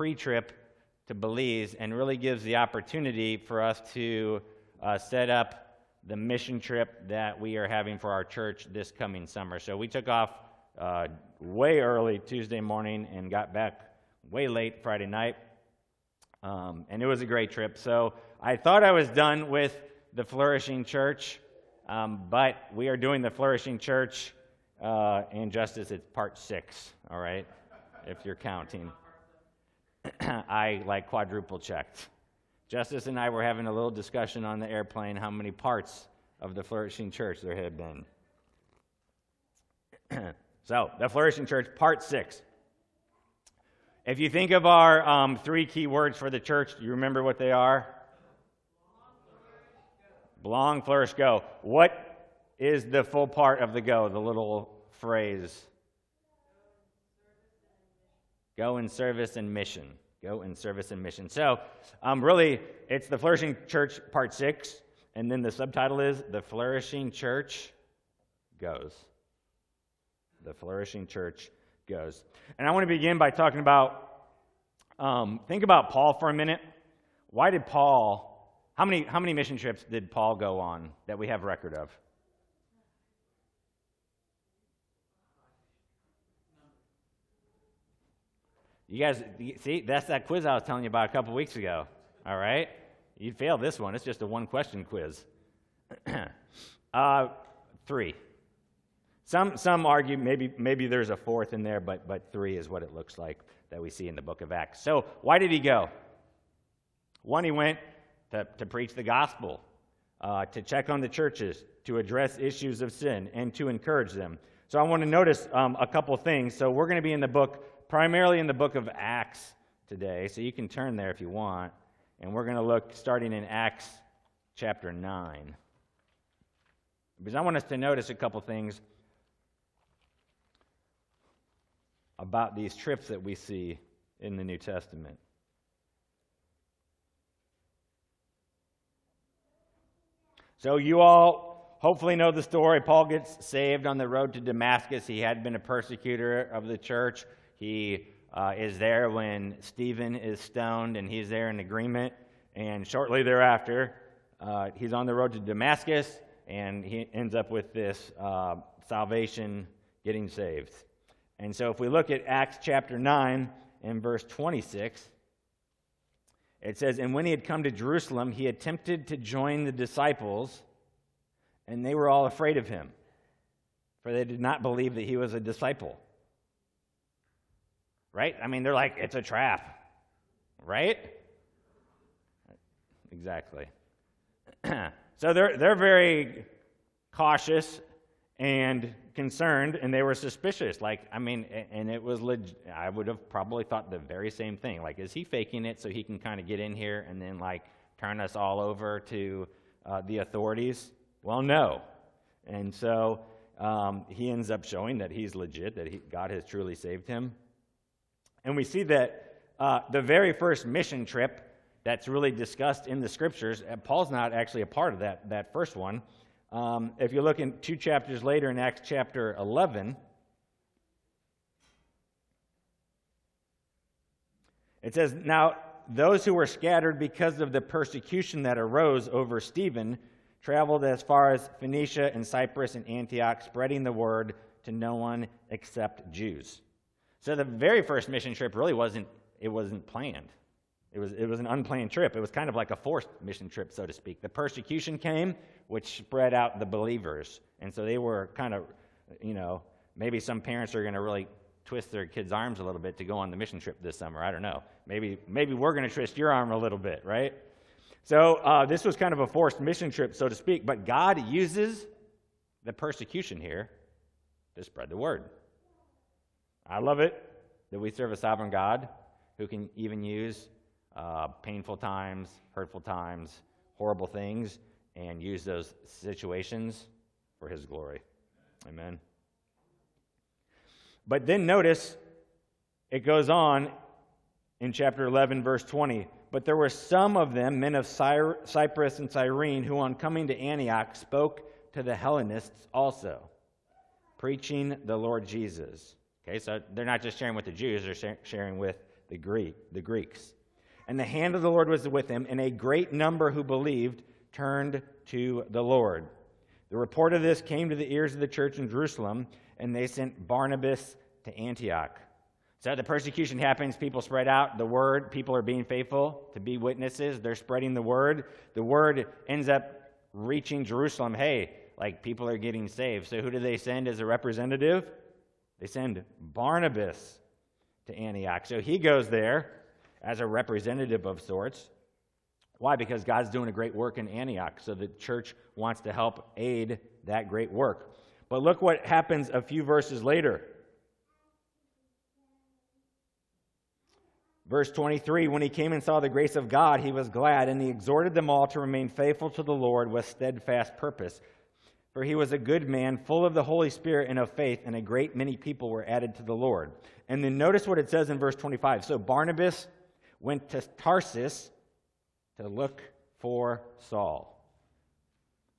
pre trip to Belize and really gives the opportunity for us to uh, set up the mission trip that we are having for our church this coming summer. So we took off uh, way early Tuesday morning and got back way late Friday night. Um, and it was a great trip. So I thought I was done with the Flourishing Church, um, but we are doing the Flourishing Church uh, in Justice. It's part six, all right, if you're counting. I like quadruple checked. Justice and I were having a little discussion on the airplane how many parts of the flourishing church there had been. so, the flourishing church, part six. If you think of our um, three key words for the church, do you remember what they are? Belong, flourish, go. What is the full part of the go, the little phrase? Go in service and mission. Go in service and mission. So, um, really, it's the Flourishing Church Part 6, and then the subtitle is The Flourishing Church Goes. The Flourishing Church Goes. And I want to begin by talking about, um, think about Paul for a minute. Why did Paul, how many, how many mission trips did Paul go on that we have record of? You guys, see, that's that quiz I was telling you about a couple weeks ago. All right? You'd fail this one. It's just a one question quiz. uh, three. Some, some argue maybe, maybe there's a fourth in there, but, but three is what it looks like that we see in the book of Acts. So, why did he go? One, he went to, to preach the gospel, uh, to check on the churches, to address issues of sin, and to encourage them. So, I want to notice um, a couple things. So, we're going to be in the book primarily in the book of Acts today, so you can turn there if you want. And we're going to look starting in Acts chapter 9. Because I want us to notice a couple things about these trips that we see in the New Testament. So, you all hopefully know the story. Paul gets saved on the road to Damascus. He had been a persecutor of the church. He uh, is there when Stephen is stoned, and he's there in agreement. And shortly thereafter, uh, he's on the road to Damascus, and he ends up with this uh, salvation, getting saved. And so, if we look at Acts chapter 9 and verse 26, it says, And when he had come to Jerusalem, he attempted to join the disciples, and they were all afraid of him, for they did not believe that he was a disciple right? I mean, they're like, it's a trap, right? Exactly. so they're, they're very cautious and concerned, and they were suspicious. Like, I mean, and it was leg- I would have probably thought the very same thing. Like, is he faking it so he can kind of get in here and then, like, turn us all over to uh, the authorities? Well, no. And so um, he ends up showing that he's legit, that he, God has truly saved him. And we see that uh, the very first mission trip that's really discussed in the scriptures, uh, Paul's not actually a part of that, that first one. Um, if you look in two chapters later in Acts chapter 11, it says, Now those who were scattered because of the persecution that arose over Stephen traveled as far as Phoenicia and Cyprus and Antioch, spreading the word to no one except Jews. So the very first mission trip really wasn't it wasn't planned. It was it was an unplanned trip. It was kind of like a forced mission trip, so to speak. The persecution came, which spread out the believers, and so they were kind of, you know, maybe some parents are going to really twist their kids' arms a little bit to go on the mission trip this summer. I don't know. Maybe maybe we're going to twist your arm a little bit, right? So uh, this was kind of a forced mission trip, so to speak. But God uses the persecution here to spread the word. I love it that we serve a sovereign God who can even use uh, painful times, hurtful times, horrible things, and use those situations for his glory. Amen. But then notice it goes on in chapter 11, verse 20. But there were some of them, men of Cyprus and Cyrene, who on coming to Antioch spoke to the Hellenists also, preaching the Lord Jesus. Okay, so they're not just sharing with the Jews, they're sharing with the Greek, the Greeks. And the hand of the Lord was with him, and a great number who believed turned to the Lord. The report of this came to the ears of the church in Jerusalem, and they sent Barnabas to Antioch. So the persecution happens, people spread out the word, people are being faithful to be witnesses, they're spreading the word. The word ends up reaching Jerusalem. Hey, like people are getting saved. So who do they send as a representative? They send Barnabas to Antioch. So he goes there as a representative of sorts. Why? Because God's doing a great work in Antioch. So the church wants to help aid that great work. But look what happens a few verses later. Verse 23 When he came and saw the grace of God, he was glad, and he exhorted them all to remain faithful to the Lord with steadfast purpose. For he was a good man, full of the Holy Spirit and of faith, and a great many people were added to the Lord. And then notice what it says in verse 25. So Barnabas went to Tarsus to look for Saul,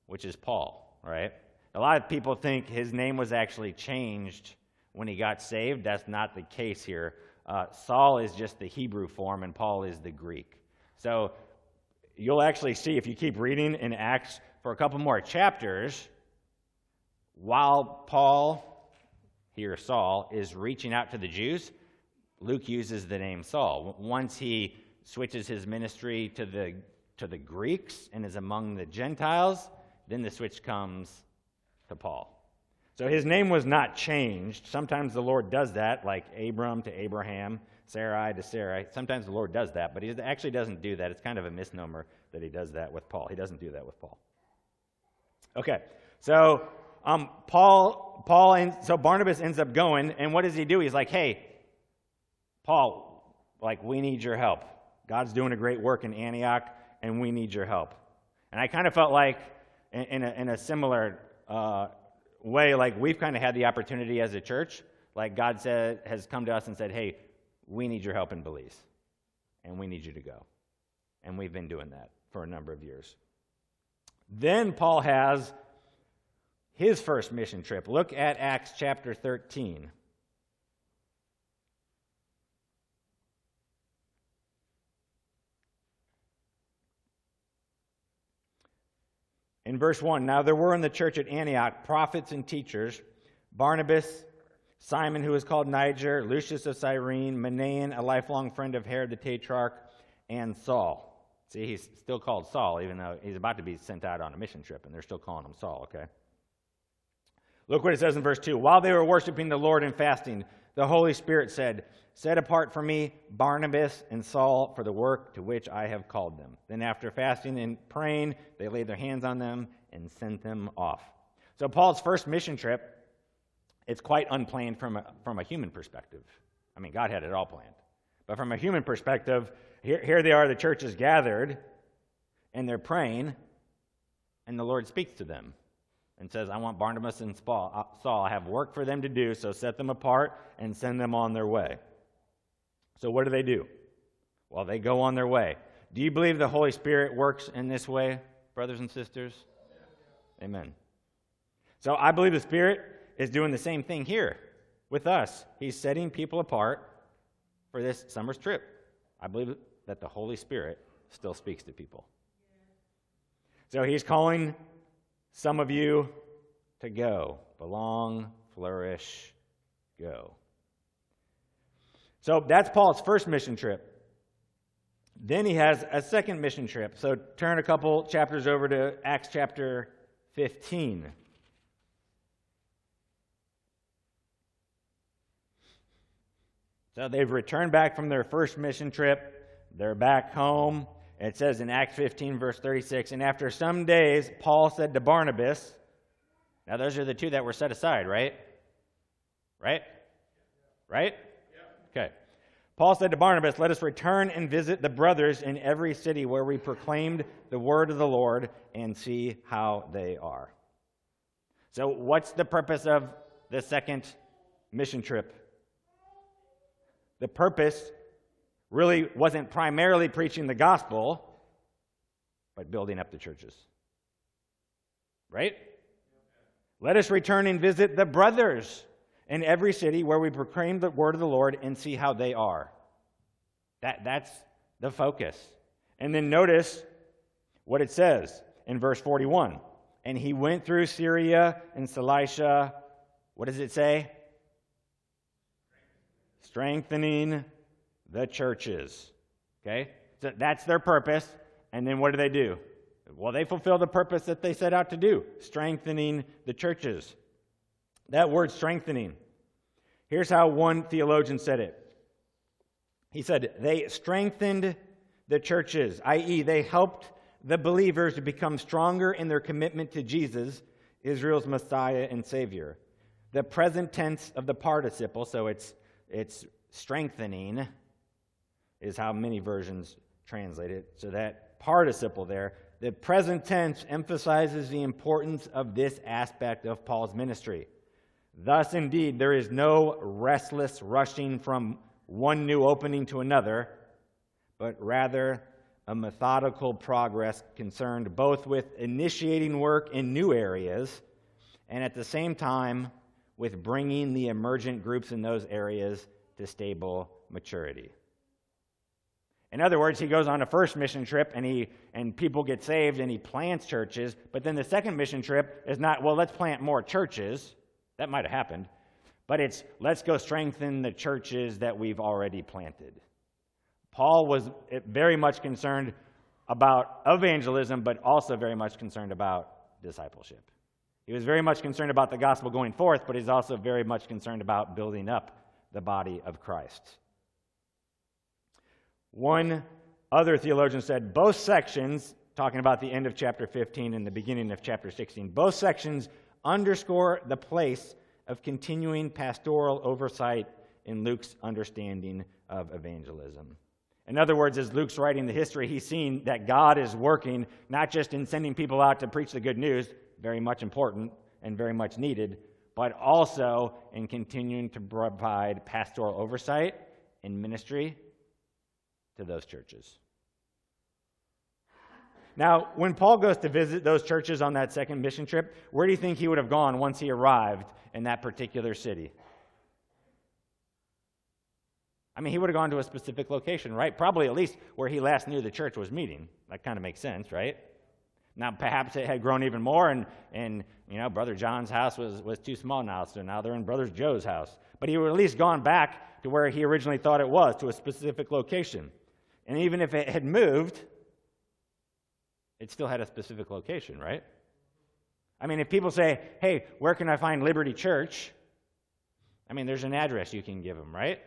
which is Paul, right? A lot of people think his name was actually changed when he got saved. That's not the case here. Uh, Saul is just the Hebrew form, and Paul is the Greek. So you'll actually see if you keep reading in Acts for a couple more chapters, while Paul, here Saul, is reaching out to the Jews, Luke uses the name Saul. Once he switches his ministry to the, to the Greeks and is among the Gentiles, then the switch comes to Paul. So his name was not changed. Sometimes the Lord does that, like Abram to Abraham, Sarai to Sarah. Sometimes the Lord does that, but he actually doesn't do that. It's kind of a misnomer that he does that with Paul. He doesn't do that with Paul. Okay, so um, Paul, Paul, and so Barnabas ends up going, and what does he do? He's like, "Hey, Paul, like we need your help. God's doing a great work in Antioch, and we need your help." And I kind of felt like, in, in, a, in a, similar uh, way, like we've kind of had the opportunity as a church, like God said, has come to us and said, hey, we need your help in Belize, and we need you to go. And we've been doing that for a number of years. Then Paul has his first mission trip. Look at Acts chapter 13. In verse 1, now there were in the church at Antioch prophets and teachers Barnabas, Simon, who is called Niger, Lucius of Cyrene, Manaen, a lifelong friend of Herod the Tetrarch, and Saul. See, he's still called Saul, even though he's about to be sent out on a mission trip, and they're still calling him Saul, okay? Look what it says in verse 2. While they were worshiping the Lord and fasting, the Holy Spirit said, Set apart for me Barnabas and Saul for the work to which I have called them. Then, after fasting and praying, they laid their hands on them and sent them off. So, Paul's first mission trip, it's quite unplanned from a, from a human perspective. I mean, God had it all planned. But from a human perspective, here, here they are, the church is gathered, and they're praying, and the Lord speaks to them and says, I want Barnabas and uh, Saul. I have work for them to do, so set them apart and send them on their way. So, what do they do? Well, they go on their way. Do you believe the Holy Spirit works in this way, brothers and sisters? Amen. So, I believe the Spirit is doing the same thing here with us. He's setting people apart for this summer's trip. I believe that the Holy Spirit still speaks to people. So, He's calling some of you to go, belong, flourish, go. So that's Paul's first mission trip. Then he has a second mission trip. So turn a couple chapters over to Acts chapter 15. So they've returned back from their first mission trip. They're back home. It says in Acts 15, verse 36, and after some days, Paul said to Barnabas, now those are the two that were set aside, right? Right? Right? Okay. Paul said to Barnabas, Let us return and visit the brothers in every city where we proclaimed the word of the Lord and see how they are. So, what's the purpose of the second mission trip? The purpose really wasn't primarily preaching the gospel, but building up the churches. Right? Let us return and visit the brothers in every city where we proclaim the word of the Lord and see how they are. That, that's the focus. And then notice what it says in verse 41. And he went through Syria and Cilicia. What does it say? Strengthening the churches. Okay? So that's their purpose. And then what do they do? Well, they fulfill the purpose that they set out to do strengthening the churches. That word strengthening. Here's how one theologian said it He said, They strengthened the churches, i.e., they helped the believers to become stronger in their commitment to Jesus, Israel's Messiah and Savior. The present tense of the participle, so it's, it's strengthening, is how many versions translate it. So that participle there, the present tense emphasizes the importance of this aspect of Paul's ministry. Thus, indeed, there is no restless rushing from one new opening to another, but rather a methodical progress concerned both with initiating work in new areas and at the same time with bringing the emergent groups in those areas to stable maturity. In other words, he goes on a first mission trip and he and people get saved and he plants churches, but then the second mission trip is not, well, let's plant more churches. That might have happened. But it's let's go strengthen the churches that we've already planted. Paul was eh, very much concerned about evangelism, but also very much concerned about discipleship. He was very much concerned about the gospel going forth, but he's also very much concerned about building up the body of Christ. One other theologian said both sections, talking about the end of chapter 15 and the beginning of chapter 16, both sections underscore the place of continuing pastoral oversight in Luke's understanding of evangelism. In other words, as Luke's writing the history, he's seen that God is working not just in sending people out to preach the good news, very much important and very much needed, but also in continuing to provide pastoral oversight in ministry to those churches. Now, when Paul goes to visit those churches on that second mission trip, where do you think he would have gone once he arrived in that particular city? I mean, he would have gone to a specific location, right? Probably at least where he last knew the church was meeting. That kind of makes sense, right? Now, perhaps it had grown even more, and, and you know, Brother John's house was, was too small now, so now they're in Brother Joe's house. But he would at least gone back to where he originally thought it was, to a specific location. And even if it had moved, it still had a specific location, right? I mean, if people say, hey, where can I find Liberty Church? I mean, there's an address you can give them, right?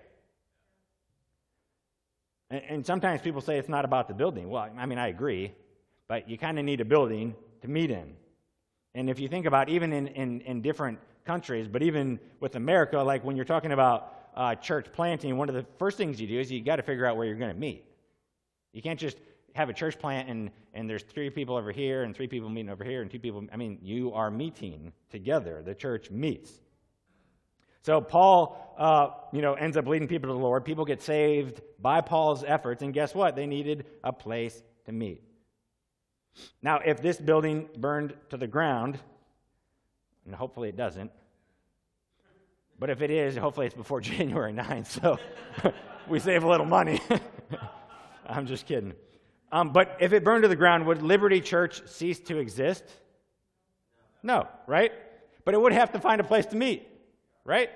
And, and sometimes people say it's not about the building. Well, I mean, I agree, but you kind of need a building to meet in. And if you think about even in, in, in different countries, but even with America, like when you're talking about uh, church planting, one of the first things you do is you got to figure out where you're going to meet. You can't just have a church plant and, and there's three people over here and three people meeting over here and two people, I mean, you are meeting together. The church meets. So Paul, uh, you know, ends up leading people to the Lord. People get saved by Paul's efforts, and guess what? They needed a place to meet. Now, if this building burned to the ground, and hopefully it doesn't, but if it is, hopefully it's before January 9th, so we save a little money. I'm just kidding. Um, but if it burned to the ground, would Liberty Church cease to exist? No, right? But it would have to find a place to meet, right?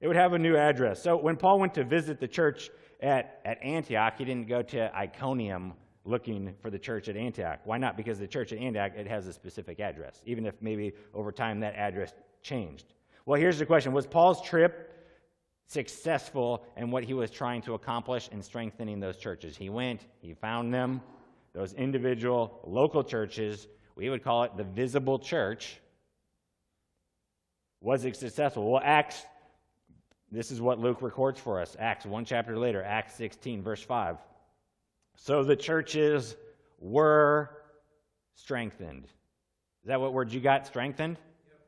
It would have a new address. So when Paul went to visit the church at, at Antioch, he didn't go to Iconium looking for the church at Antioch. Why not? Because the church at Antioch, it has a specific address, even if maybe over time that address changed. Well, here's the question Was Paul's trip successful in what he was trying to accomplish in strengthening those churches. He went, he found them, those individual local churches, we would call it the visible church. Was it successful? Well, Acts, this is what Luke records for us. Acts, one chapter later, Acts 16, verse 5. So the churches were strengthened. Is that what word you got? Strengthened? Yep.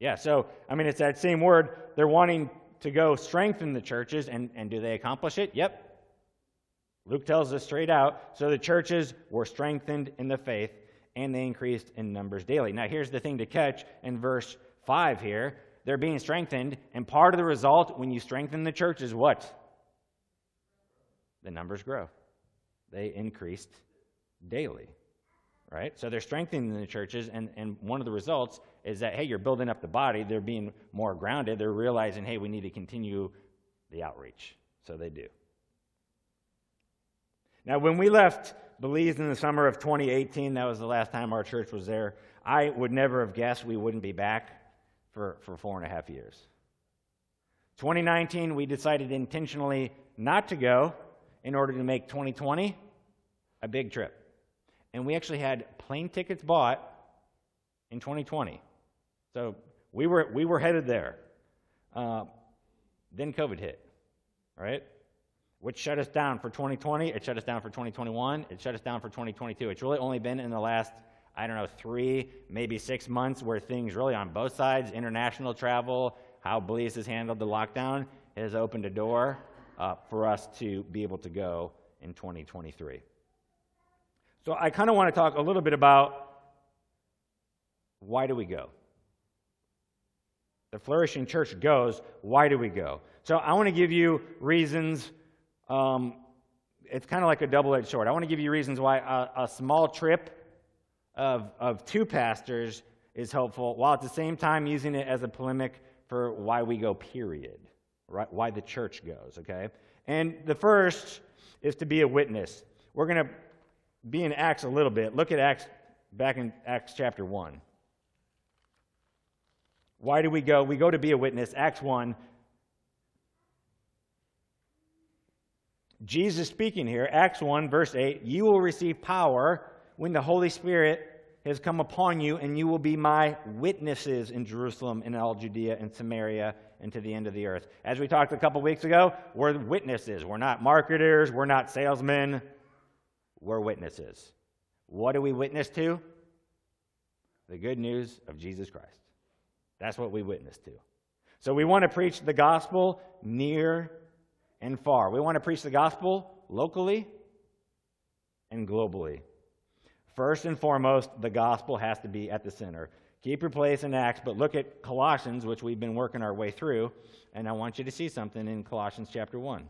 Yeah, so, I mean, it's that same word. They're wanting to go strengthen the churches, and, and do they accomplish it? Yep. Luke tells us straight out. So the churches were strengthened in the faith, and they increased in numbers daily. Now, here's the thing to catch in verse 5 here. They're being strengthened, and part of the result when you strengthen the church is what? the numbers grow. They increased daily, right? So they're strengthening the churches, and, and one of the results is that, hey, you're building up the body. They're being more grounded. They're realizing, hey, we need to continue the outreach. So they do. Now, when we left Belize in the summer of 2018, that was the last time our church was there, I would never have guessed we wouldn't be back for, for four and a half years. 2019, we decided intentionally not to go in order to make 2020 a big trip. And we actually had plane tickets bought in 2020. So we were, we were headed there. Uh, then COVID hit, right? Which shut us down for 2020. It shut us down for 2021. It shut us down for 2022. It's really only been in the last, I don't know, three, maybe six months where things really on both sides, international travel, how Belize has handled the lockdown, has opened a door uh, for us to be able to go in 2023. So I kind of want to talk a little bit about why do we go? The flourishing church goes. Why do we go? So I want to give you reasons. Um, it's kind of like a double edged sword. I want to give you reasons why a, a small trip of, of two pastors is helpful, while at the same time using it as a polemic for why we go, period. Right? Why the church goes, okay? And the first is to be a witness. We're going to be in Acts a little bit. Look at Acts, back in Acts chapter 1. Why do we go? We go to be a witness. Acts 1. Jesus speaking here, Acts 1, verse 8 You will receive power when the Holy Spirit has come upon you, and you will be my witnesses in Jerusalem, in all Judea and Samaria, and to the end of the earth. As we talked a couple weeks ago, we're witnesses. We're not marketers, we're not salesmen, we're witnesses. What do we witness to? The good news of Jesus Christ. That's what we witness to. So we want to preach the gospel near and far. We want to preach the gospel locally and globally. First and foremost, the gospel has to be at the center. Keep your place in Acts, but look at Colossians, which we've been working our way through, and I want you to see something in Colossians chapter 1.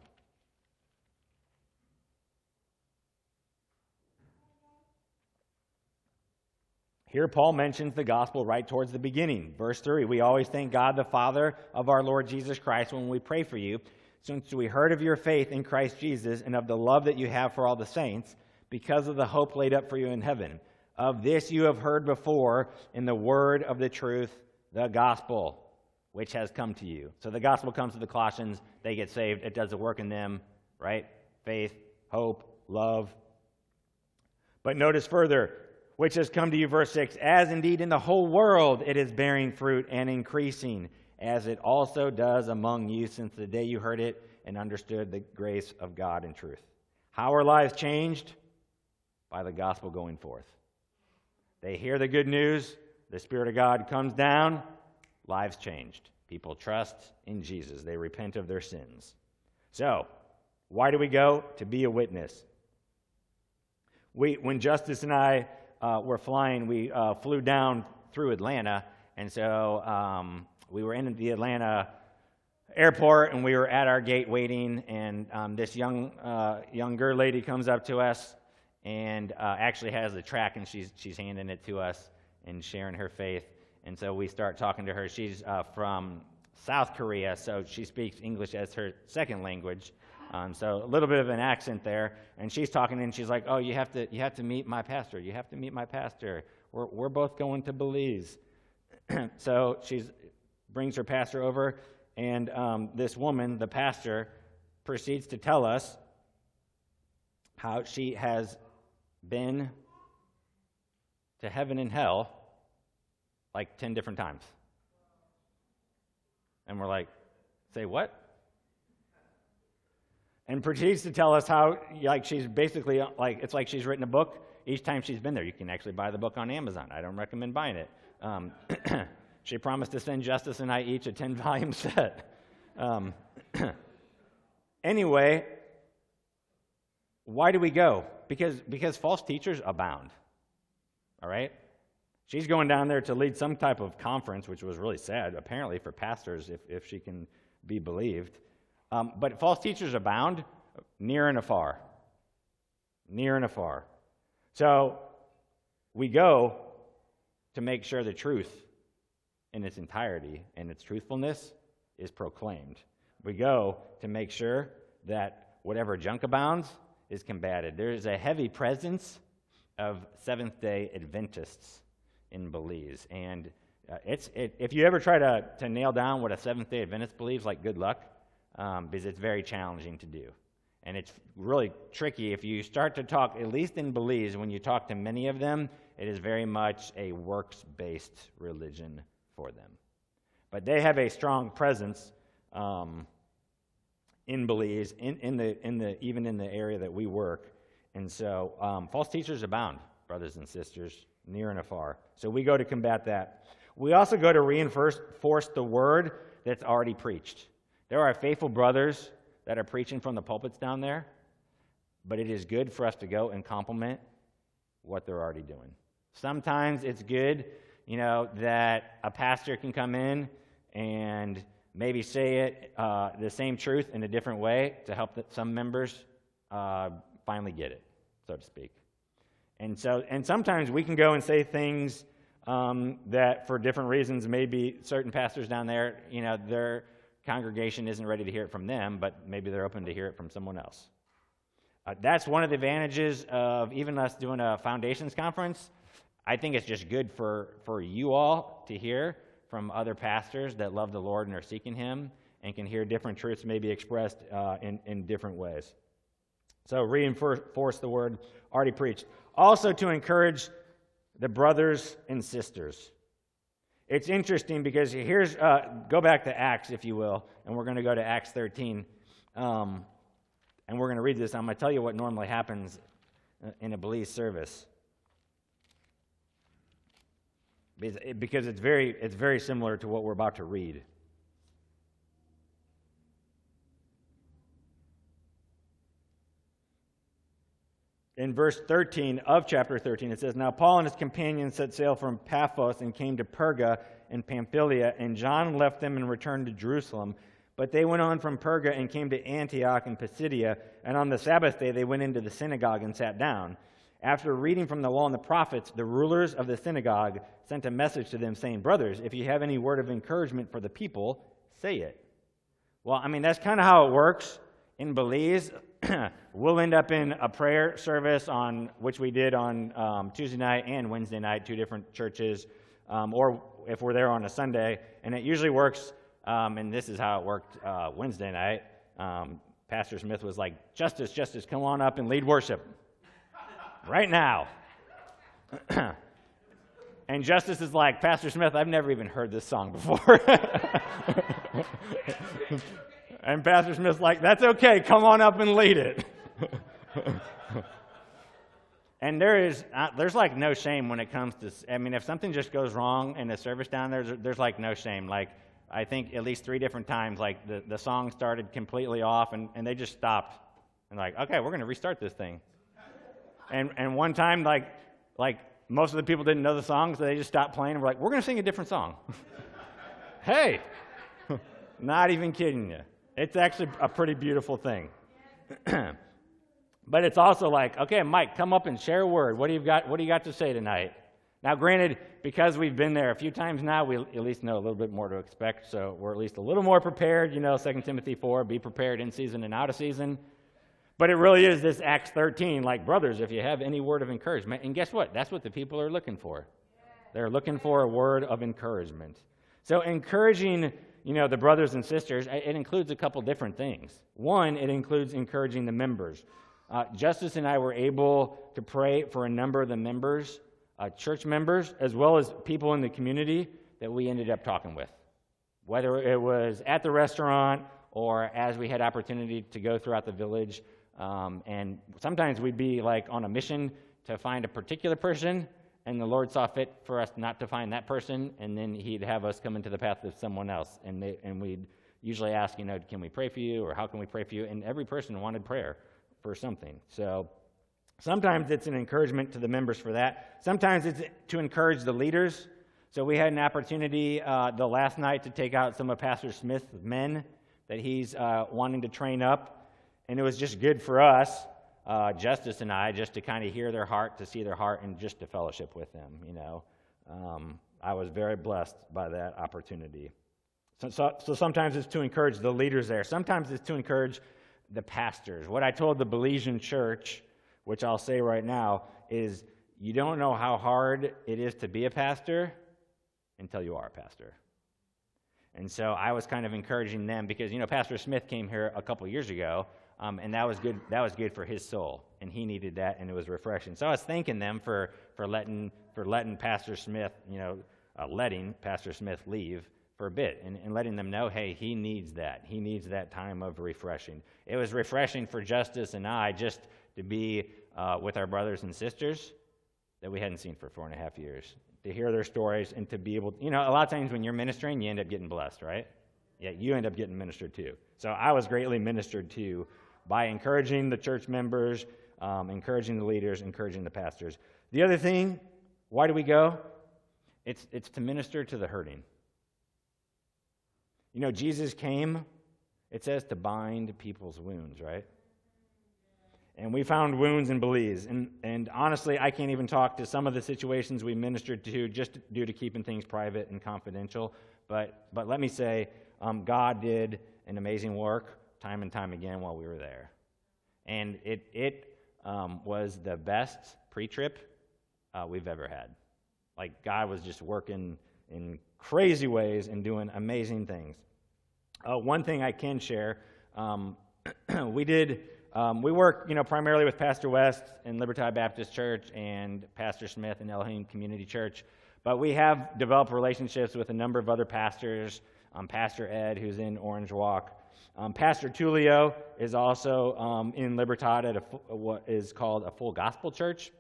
Here, Paul mentions the gospel right towards the beginning. Verse 3 We always thank God, the Father of our Lord Jesus Christ, when we pray for you, since we heard of your faith in Christ Jesus and of the love that you have for all the saints, because of the hope laid up for you in heaven. Of this you have heard before in the word of the truth, the gospel, which has come to you. So the gospel comes to the Colossians, they get saved, it does the work in them, right? Faith, hope, love. But notice further, which has come to you, verse 6 As indeed in the whole world it is bearing fruit and increasing, as it also does among you since the day you heard it and understood the grace of God in truth. How are lives changed? By the gospel going forth. They hear the good news, the Spirit of God comes down, lives changed. People trust in Jesus, they repent of their sins. So, why do we go? To be a witness. We, when Justice and I uh, were flying, we uh, flew down through Atlanta, and so um, we were in the Atlanta airport, and we were at our gate waiting, and um, this young uh, younger lady comes up to us and uh, actually has the track, and she's she's handing it to us and sharing her faith. And so we start talking to her. She's uh, from South Korea, so she speaks English as her second language. Um, so a little bit of an accent there, and she's talking, and she's like, "Oh, you have to, you have to meet my pastor. You have to meet my pastor. We're, we're both going to Belize." so she brings her pastor over, and um, this woman, the pastor, proceeds to tell us how she has been to heaven and hell like ten different times, and we're like, "Say what?" And proceeds to tell us how like she's basically like it's like she's written a book each time she's been there. You can actually buy the book on amazon. I don't recommend buying it. Um, she promised to send justice and i each a 10 volume set. Um, anyway why do we go? Because because false teachers abound. All right? She's going down there to lead some type of conference which was really sad apparently for pastors if, if she can be believed um, but false teachers abound. near and afar. Near and afar. So we go to make sure the truth in its entirety and its truthfulness is proclaimed. We go to make sure that whatever junk abounds is combated. There is a heavy presence of Seventh day Adventists in Belize. And uh, it's, it, if you ever try to, to nail down what a Seventh day Adventist believes, like good luck, um, because it's very challenging to do. And it's really tricky. If you start to talk, at least in Belize, when you talk to many of them, it is very much a works based religion for them. But they have a strong presence um, in Belize, in, in, the, in the, even in the area that we work. And so um, false teachers abound, brothers and sisters, near and afar. So we go to combat that. We also go to reinforce the word that's already preached. There are faithful brothers that are preaching from the pulpits down there, but it is good for us to go and complement what they're already doing. Sometimes it's good, you know, that a pastor can come in and maybe say it uh, the same truth in a different way to help some members uh, finally get it, so to speak. And so, and sometimes we can go and say things um, that, for different reasons, maybe certain pastors down there, you know, they're congregation isn't ready to hear it from them, but maybe they're open to hear it from someone else. Uh, that's one of the advantages of even us doing a foundations conference. I think it's just good for, for you all to hear from other pastors that love the Lord and are seeking Him and can hear different truths maybe expressed uh, in, in different ways. So, reinforce the word already preached. Also, to encourage the brothers and sisters. It's interesting because here's, uh, go back to Acts, if you will, and we're going to go to Acts 13. Um, and we're going to read this. I'm going to tell you what normally happens uh, in a Belize service. Because it's very, it's very similar to what we're about to read. In verse 13 of chapter 13, it says, Now Paul and his companions set sail from Paphos and came to Perga in Pamphylia, and John left them and returned to Jerusalem. But they went on from Perga and came to Antioch and Pisidia, and on the Sabbath day they went into the synagogue and sat down. After reading from the law and the prophets, the rulers of the synagogue sent a message to them saying, Brothers, if you have any word of encouragement for the people, say it. Well, I mean, that's kind of how it works in Belize. we'll end up in a prayer service on which we did on um, Tuesday night and Wednesday night, two different churches, um, or if we're there on a Sunday. And it usually works, um, and this is how it worked uh, Wednesday night. Um, Pastor Smith was like, Justice, Justice, come on up and lead worship right now. and Justice is like, Pastor Smith, I've never even heard this song before. And Pastor Smith's like, that's okay, come on up and lead it. and there is, uh, there's like no shame when it comes to, I mean, if something just goes wrong in the service down there, there's, there's like no shame. Like, I think at least three different times, like the, the song started completely off and, and they just stopped. And like, okay, we're going to restart this thing. And, and one time, like, like most of the people didn't know the song, so they just stopped playing and were like, we're going to sing a different song. hey, not even kidding you. It's actually a pretty beautiful thing. but it's also like, okay, Mike, come up and share a word. What do you got? What do you got to say tonight? Now, granted, because we've been there a few times now, we at least know a little bit more to expect. So we're at least a little more prepared. You know, 2 Timothy 4, be prepared in season and out of season. But it really is this Acts 13, like, brothers, if you have any word of encouragement. And guess what? That's what the people are looking for. They're looking for a word of encouragement. So, encouraging you know, the brothers and sisters, it includes a couple different things. One, it includes encouraging the members. Uh, Justice and I were able to pray for a number of the members, uh, church members, as well as people in the community that we ended up talking with. Whether it was at the restaurant or as we had opportunity to go throughout the village. Um, and sometimes we'd be like on a mission to find a particular person and the Lord saw fit for us not to find that person, and then He'd have us come into the path of someone else. And, they, and we'd usually ask, you know, can we pray for you, or how can we pray for you? And every person wanted prayer for something. So sometimes it's an encouragement to the members for that. Sometimes it's to encourage the leaders. So we had an opportunity uh, the last night to take out some of Pastor Smith's men that he's uh, wanting to train up. and it was just good for us, uh, Justice and I, just to kind of hear their heart, to see their heart, and just to fellowship with them. You know, um, I was very blessed by that opportunity. So, so, so sometimes it's to encourage the leaders there. Sometimes it's to encourage the pastors. What I told the Belizean church, which I'll say right now, is you don't know how hard it is to be a pastor until you are a pastor. And so I was kind of encouraging them because, you know, Pastor Smith came here a couple years ago, um, and that was good. That was good for his soul, and he needed that, and it was refreshing. So I was thanking them for for letting for letting Pastor Smith, you know, uh, letting Pastor Smith leave for a bit, and, and letting them know, hey, he needs that. He needs that time of refreshing. It was refreshing for Justice and I just to be uh, with our brothers and sisters that we hadn't seen for four and a half years to hear their stories and to be able, you know, a lot of times when you're ministering, you end up getting blessed, right? Yeah, you end up getting ministered to. So I was greatly ministered to by encouraging the church members, um, encouraging the leaders, encouraging the pastors. The other thing, why do we go? It's, it's to minister to the hurting. You know, Jesus came, it says to bind people's wounds, right? And we found wounds in Belize. And, and honestly, I can't even talk to some of the situations we ministered to just due to keeping things private and confidential. But, but let me say, um, God did an amazing work time and time again while we were there. And it, it um, was the best pre trip uh, we've ever had. Like, God was just working in crazy ways and doing amazing things. Uh, one thing I can share um, we did um, we work, you know, primarily with Pastor West in Libertad Baptist Church and Pastor Smith in Elohim Community Church, but we have developed relationships with a number of other pastors. Um, Pastor Ed, who's in Orange Walk. Um, Pastor Tulio is also um, in Libertad at a, what is called a full gospel church.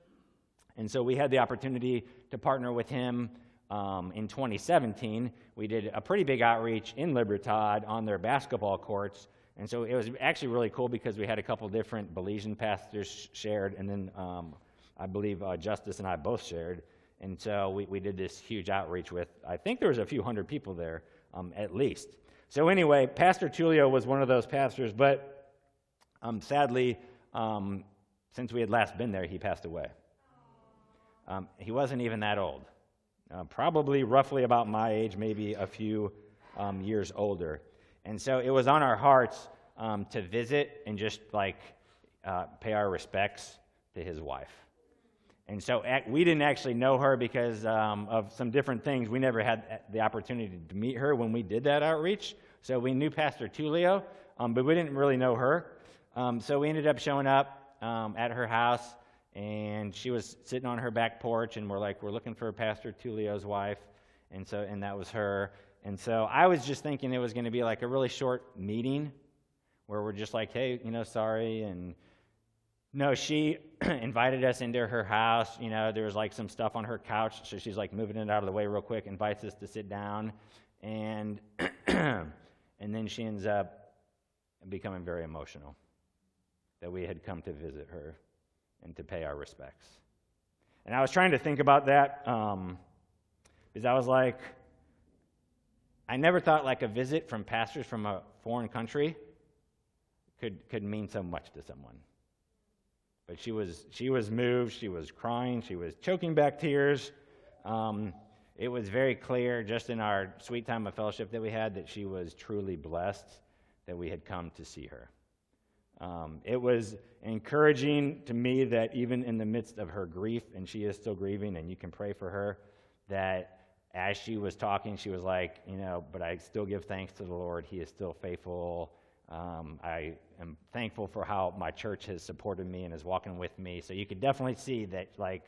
And so we had the opportunity to partner with him um, in 2017. We did a pretty big outreach in Libertad on their basketball courts and so it was actually really cool because we had a couple different Belizean pastors shared, and then um, I believe uh, Justice and I both shared. And so we, we did this huge outreach with, I think there was a few hundred people there um, at least. So anyway, Pastor Tulio was one of those pastors, but um, sadly, um, since we had last been there, he passed away. Um, he wasn't even that old, uh, probably roughly about my age, maybe a few um, years older. And so it was on our hearts um, to visit and just like uh, pay our respects to his wife. And so we didn't actually know her because um, of some different things. We never had the opportunity to meet her when we did that outreach. So we knew Pastor Tulio, um, but we didn't really know her. Um, so we ended up showing up um, at her house, and she was sitting on her back porch, and we're like, we're looking for Pastor Tulio's wife. And so, and that was her. And so I was just thinking it was going to be like a really short meeting where we're just like, hey, you know, sorry. And no, she invited us into her house. You know, there was like some stuff on her couch. So she's like moving it out of the way real quick, invites us to sit down. And, and then she ends up becoming very emotional that we had come to visit her and to pay our respects. And I was trying to think about that um, because I was like, I never thought like a visit from pastors from a foreign country could, could mean so much to someone. But she was, she was moved, she was crying, she was choking back tears. Um, it was very clear just in our sweet time of fellowship that we had that she was truly blessed that we had come to see her. Um, it was encouraging to me that even in the midst of her grief, and she is still grieving, and you can pray for her, that as she was talking, she was like, you know, but I still give thanks to the Lord. He is still faithful. Um, I am thankful for how my church has supported me and is walking with me. So you could definitely see that, like,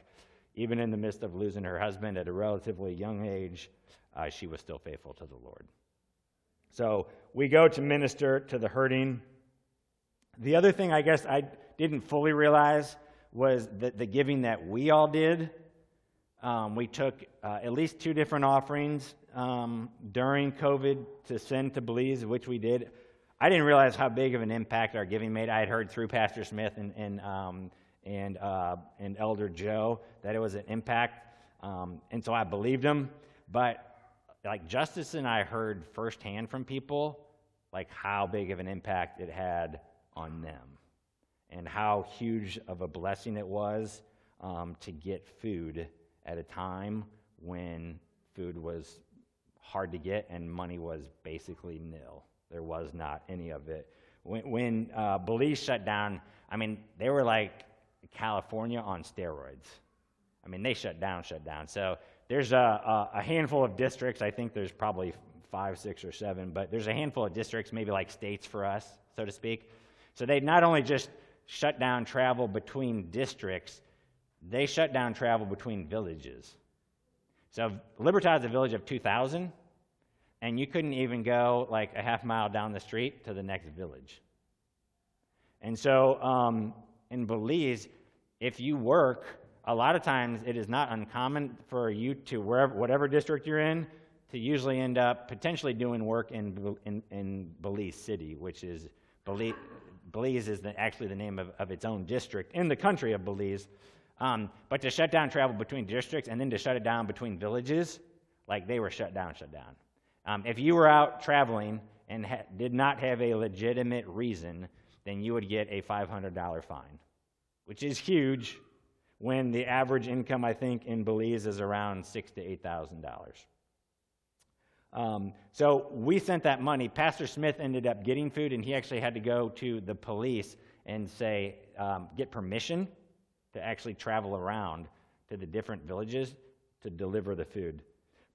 even in the midst of losing her husband at a relatively young age, uh, she was still faithful to the Lord. So we go to minister to the hurting. The other thing I guess I didn't fully realize was that the giving that we all did um, we took uh, at least two different offerings um, during COVID to send to Belize, which we did. I didn't realize how big of an impact our giving made. I had heard through Pastor Smith and and um, and, uh, and Elder Joe that it was an impact, um, and so I believed him. But like Justice and I heard firsthand from people like how big of an impact it had on them and how huge of a blessing it was um, to get food at a time when food was hard to get and money was basically nil. There was not any of it. When, when uh, Belize shut down, I mean, they were like California on steroids. I mean, they shut down, shut down. So there's a, a, a handful of districts. I think there's probably five, six, or seven, but there's a handful of districts, maybe like states for us, so to speak. So they not only just shut down travel between districts, they shut down travel between villages. So Libertad is a village of 2,000, and you couldn't even go like a half mile down the street to the next village. And so um, in Belize, if you work, a lot of times it is not uncommon for you to, wherever, whatever district you're in, to usually end up potentially doing work in, in, in Belize City, which is Belize, Belize is the, actually the name of, of its own district in the country of Belize. Um, but to shut down travel between districts and then to shut it down between villages, like they were shut down, shut down. Um, if you were out traveling and ha- did not have a legitimate reason, then you would get a $500 fine, which is huge when the average income, I think, in Belize is around six to $8,000. Um, so we sent that money. Pastor Smith ended up getting food, and he actually had to go to the police and say, um, get permission to actually travel around to the different villages to deliver the food.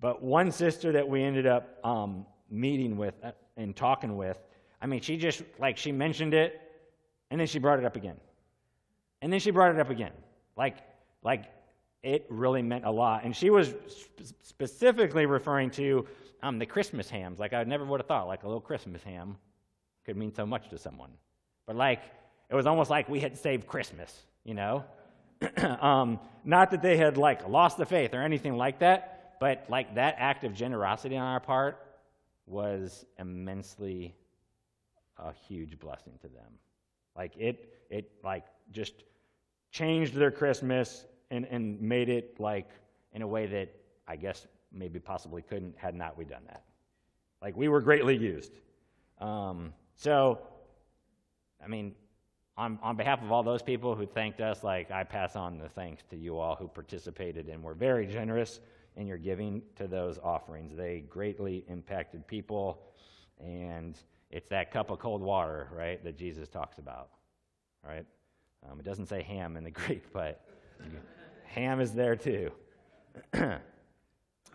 But one sister that we ended up um, meeting with uh, and talking with, I mean, she just, like, she mentioned it, and then she brought it up again. And then she brought it up again. Like, like it really meant a lot. And she was sp- specifically referring to um, the Christmas hams. Like, I never would have thought, like, a little Christmas ham could mean so much to someone. But, like, it was almost like we had saved Christmas, you know? um, not that they had like lost the faith or anything like that, but like that act of generosity on our part was immensely a huge blessing to them. Like it, it like just changed their Christmas and, and made it like in a way that I guess maybe possibly couldn't had not we done that. Like we were greatly used. Um, so, I mean, on, on behalf of all those people who thanked us, like I pass on the thanks to you all who participated and were very generous in your giving to those offerings. They greatly impacted people, and it's that cup of cold water, right, that Jesus talks about, right? Um, it doesn't say ham in the Greek, but ham is there too.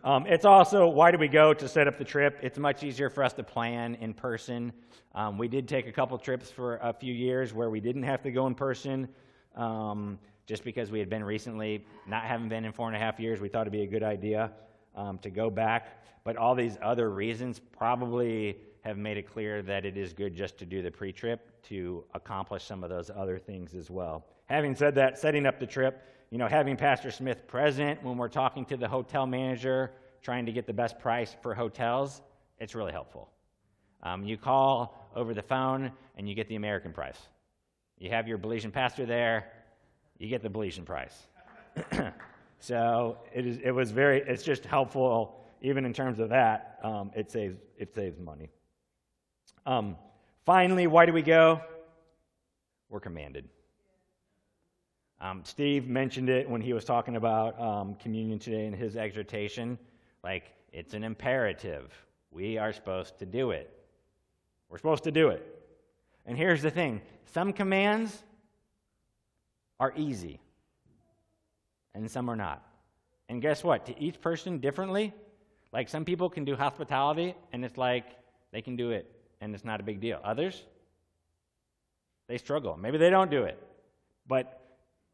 Um, it's also why do we go to set up the trip? It's much easier for us to plan in person. Um, we did take a couple trips for a few years where we didn't have to go in person, um, just because we had been recently not having been in four and a half years. We thought it'd be a good idea um, to go back. But all these other reasons probably have made it clear that it is good just to do the pre-trip to accomplish some of those other things as well. Having said that, setting up the trip you know, having Pastor Smith present when we're talking to the hotel manager, trying to get the best price for hotels, it's really helpful. Um, you call over the phone and you get the American price. You have your Belizean pastor there, you get the Belizean price. so it, is, it was very, it's just helpful, even in terms of that, um, it, saves, it saves money. Um, finally, why do we go? We're commanded. Um, Steve mentioned it when he was talking about um, communion today in his exhortation. Like, it's an imperative. We are supposed to do it. We're supposed to do it. And here's the thing some commands are easy, and some are not. And guess what? To each person differently. Like, some people can do hospitality, and it's like they can do it, and it's not a big deal. Others, they struggle. Maybe they don't do it. But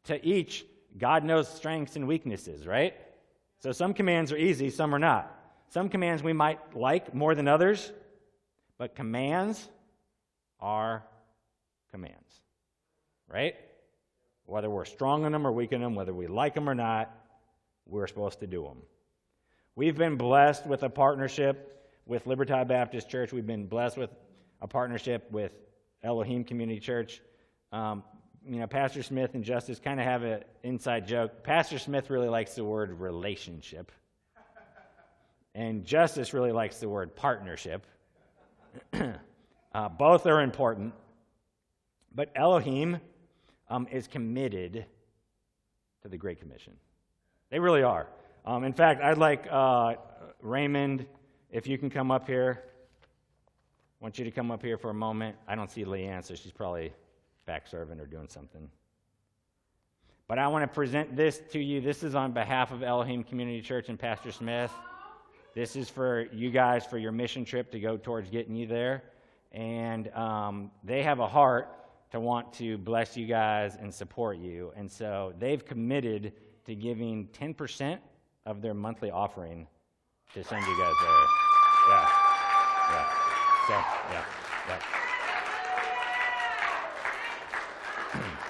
to each, God knows strengths and weaknesses, right? So some commands are easy, some are not. Some commands we might like more than others, but commands are commands, right? Whether we're strong in them or weak in them, whether we like them or not, we're supposed to do them. We've been blessed with a partnership with Liberty Baptist Church. We've been blessed with a partnership with Elohim Community Church. Um, you know, Pastor Smith and Justice kind of have an inside joke. Pastor Smith really likes the word relationship, and Justice really likes the word partnership. uh, both are important. But Elohim um, is committed to the Great Commission. They really are. Um, in fact, I'd like uh, Raymond, if you can come up here. I want you to come up here for a moment. I don't see Leanne, so she's probably back serving or doing something. But I want to present this to you. This is on behalf of Elohim Community Church and Pastor Smith. This is for you guys for your mission trip to go towards getting you there. And um, they have a heart to want to bless you guys and support you. And so they've committed to giving 10% of their monthly offering to send you guys there. Yeah. Yeah. So, yeah. Yeah.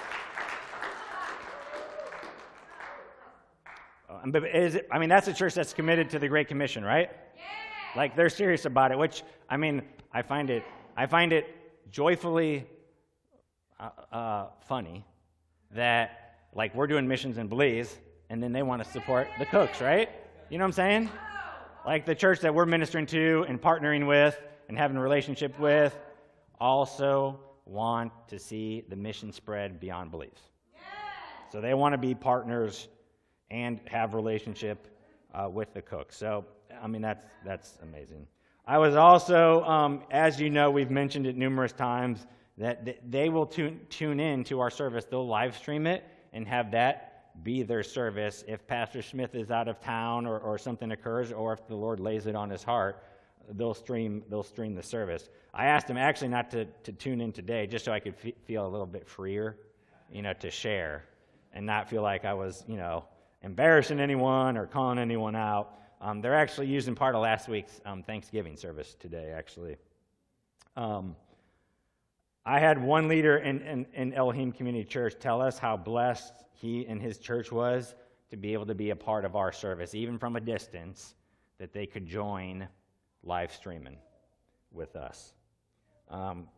Um, but is it, I mean, that's a church that's committed to the Great Commission, right? Yeah. Like they're serious about it. Which I mean, I find it, I find it joyfully uh, uh, funny that like we're doing missions in Belize, and then they want to support the cooks, right? You know what I'm saying? Like the church that we're ministering to and partnering with and having a relationship with also want to see the mission spread beyond Belize. So they want to be partners and have relationship uh, with the cook. So, I mean, that's, that's amazing. I was also, um, as you know, we've mentioned it numerous times, that they will tune, tune in to our service. They'll live stream it and have that be their service. If Pastor Smith is out of town or, or something occurs, or if the Lord lays it on his heart, they'll stream, they'll stream the service. I asked him actually not to, to tune in today, just so I could f- feel a little bit freer, you know, to share and not feel like I was, you know, embarrassing anyone or calling anyone out. Um, they're actually using part of last week's um, Thanksgiving service today, actually. Um, I had one leader in, in, in Elohim Community Church tell us how blessed he and his church was to be able to be a part of our service, even from a distance, that they could join live streaming with us. Um,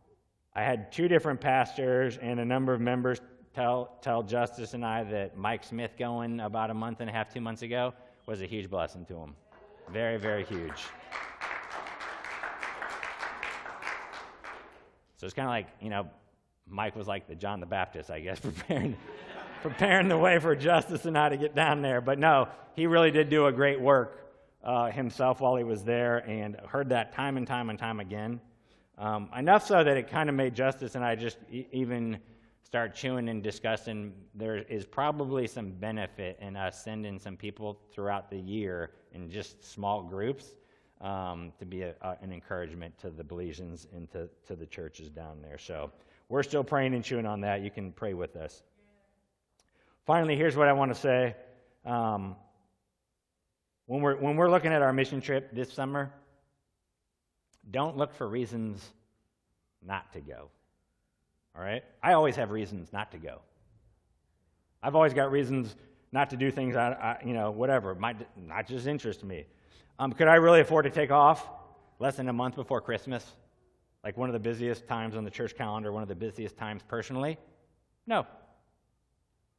I had two different pastors and a number of members tell, tell Justice and I that Mike Smith going about a month and a half, two months ago was a huge blessing to him. Very, very huge. So it's kind of like, you know, Mike was like the John the Baptist, I guess, preparing, preparing the way for Justice and I to get down there. But no, he really did do a great work uh, himself while he was there and heard that time and time and time again. Um, enough so that it kind of made Justice and I just e- even start chewing and discussing, there is probably some benefit in us sending some people throughout the year in just small groups um, to be a, a, an encouragement to the Belizeans and to, to the churches down there. So we're still praying and chewing on that. You can pray with us. Finally, here's what I want to say. Um, when, we're, when we're looking at our mission trip this summer, don't look for reasons not to go. All right? I always have reasons not to go. I've always got reasons not to do things, I, I you know, whatever, might not just interest me. Um, could I really afford to take off less than a month before Christmas? Like one of the busiest times on the church calendar, one of the busiest times personally? No.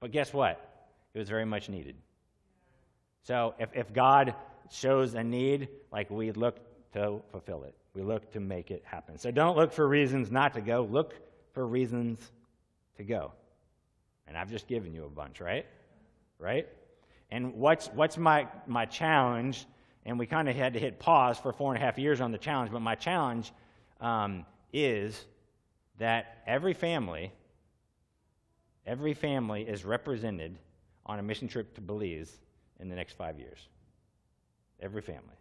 But guess what? It was very much needed. So if, if God shows a need, like we look to fulfill it, we look to make it happen. So don't look for reasons not to go. Look for reasons to go. And I've just given you a bunch, right? Right? And what's, what's my, my challenge? And we kind of had to hit pause for four and a half years on the challenge, but my challenge um, is that every family, every family is represented on a mission trip to Belize in the next five years. Every family.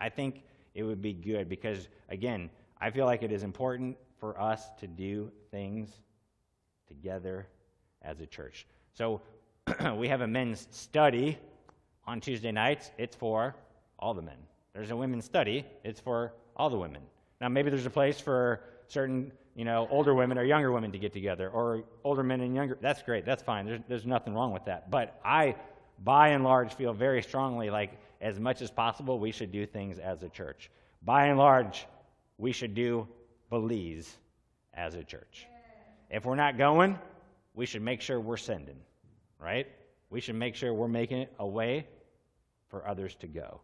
I think it would be good because, again, I feel like it is important for us to do things together as a church. So we have a men's study on Tuesday nights. It's for all the men. There's a women's study. It's for all the women. Now maybe there's a place for certain, you know, older women or younger women to get together, or older men and younger. That's great. That's fine. There's, there's nothing wrong with that. But I, by and large, feel very strongly like as much as possible we should do things as a church. By and large, we should do Belize as a church. If we're not going, we should make sure we're sending, right? We should make sure we're making it a way for others to go.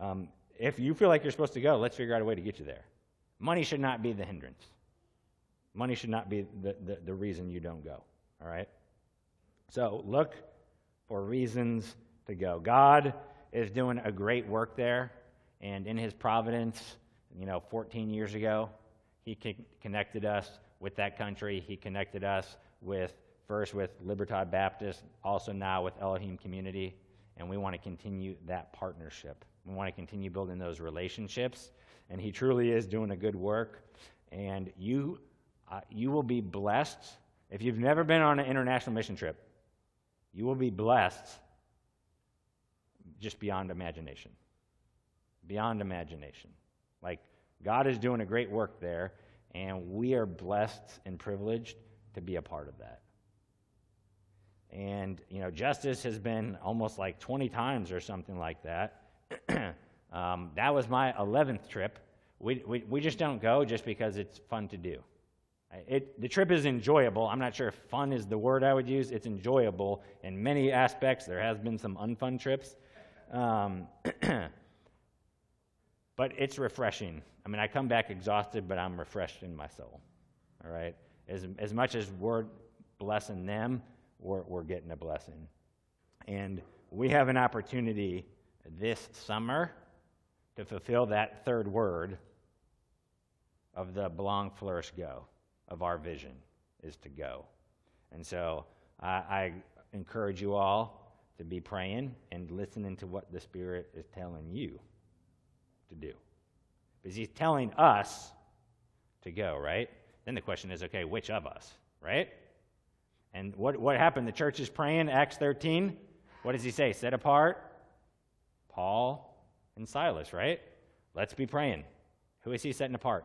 Um, if you feel like you're supposed to go, let's figure out a way to get you there. Money should not be the hindrance. Money should not be the, the, the reason you don't go. All right? So look for reasons to go. God is doing a great work there, and in His providence, you know, 14 years ago, He connected us with that country. He connected us with first with Libertad Baptist, also now with Elohim Community, and we want to continue that partnership. We want to continue building those relationships, and He truly is doing a good work. And you, uh, you will be blessed if you've never been on an international mission trip. You will be blessed just beyond imagination. Beyond imagination. Like God is doing a great work there, and we are blessed and privileged to be a part of that. And, you know, Justice has been almost like 20 times or something like that. um, that was my 11th trip. We, we, we just don't go just because it's fun to do. It, the trip is enjoyable. I'm not sure if fun is the word I would use. It's enjoyable in many aspects. There has been some unfun trips. Um, but it's refreshing. I mean, I come back exhausted, but I'm refreshed in my soul. All right? As, as much as we're blessing them, we're, we're getting a blessing. And we have an opportunity this summer to fulfill that third word of the belong, flourish, go of our vision is to go. And so I, I encourage you all to be praying and listening to what the Spirit is telling you to do. Because He's telling us to go, right? Then the question is okay, which of us, right? And what, what happened? The church is praying, Acts 13. What does he say? Set apart Paul and Silas, right? Let's be praying. Who is he setting apart?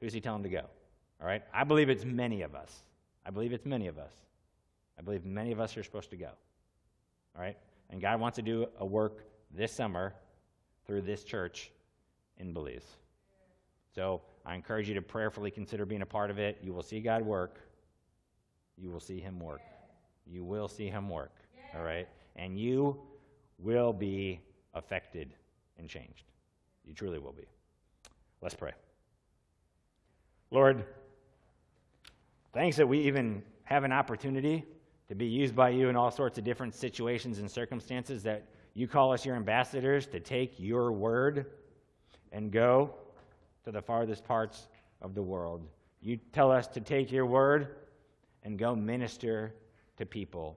Who is he telling to go? All right? I believe it's many of us. I believe it's many of us. I believe many of us are supposed to go. All right? And God wants to do a work this summer through this church in Belize. So I encourage you to prayerfully consider being a part of it. You will see God work. You will see Him work. You will see Him work. All right? And you will be affected and changed. You truly will be. Let's pray. Lord, Thanks that we even have an opportunity to be used by you in all sorts of different situations and circumstances, that you call us your ambassadors to take your word and go to the farthest parts of the world. You tell us to take your word and go minister to people.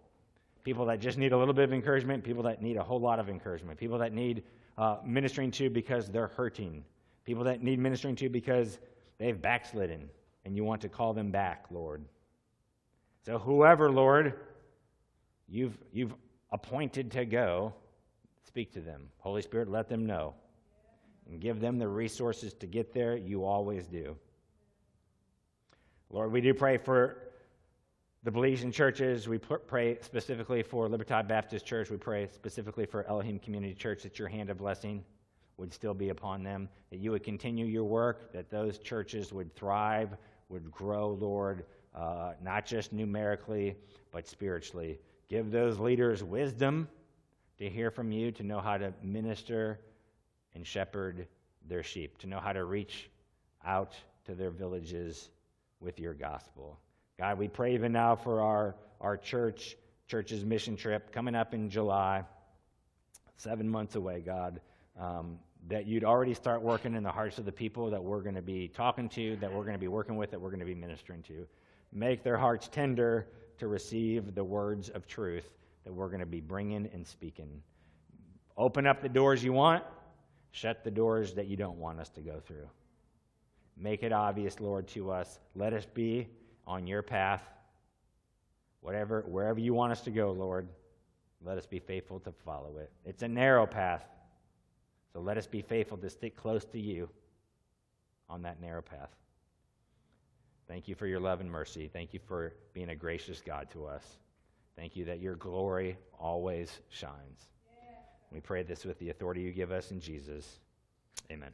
People that just need a little bit of encouragement, people that need a whole lot of encouragement, people that need uh, ministering to because they're hurting, people that need ministering to because they've backslidden, and you want to call them back, Lord. So, whoever, Lord, you've, you've appointed to go, speak to them. Holy Spirit, let them know and give them the resources to get there. You always do. Lord, we do pray for the Belizean churches. We pray specifically for Libertad Baptist Church. We pray specifically for Elohim Community Church that your hand of blessing would still be upon them, that you would continue your work, that those churches would thrive, would grow, Lord, uh, not just numerically, but spiritually. Give those leaders wisdom to hear from you, to know how to minister and shepherd their sheep, to know how to reach out to their villages with your gospel. God, we pray even now for our, our church, church's mission trip coming up in July, seven months away, God. Um, that you'd already start working in the hearts of the people that we're going to be talking to, that we're going to be working with, that we're going to be ministering to. Make their hearts tender to receive the words of truth that we're going to be bringing and speaking. Open up the doors you want, shut the doors that you don't want us to go through. Make it obvious, Lord, to us. Let us be on your path. Whatever, wherever you want us to go, Lord, let us be faithful to follow it. It's a narrow path. So let us be faithful to stick close to you on that narrow path. Thank you for your love and mercy. Thank you for being a gracious God to us. Thank you that your glory always shines. We pray this with the authority you give us in Jesus. Amen.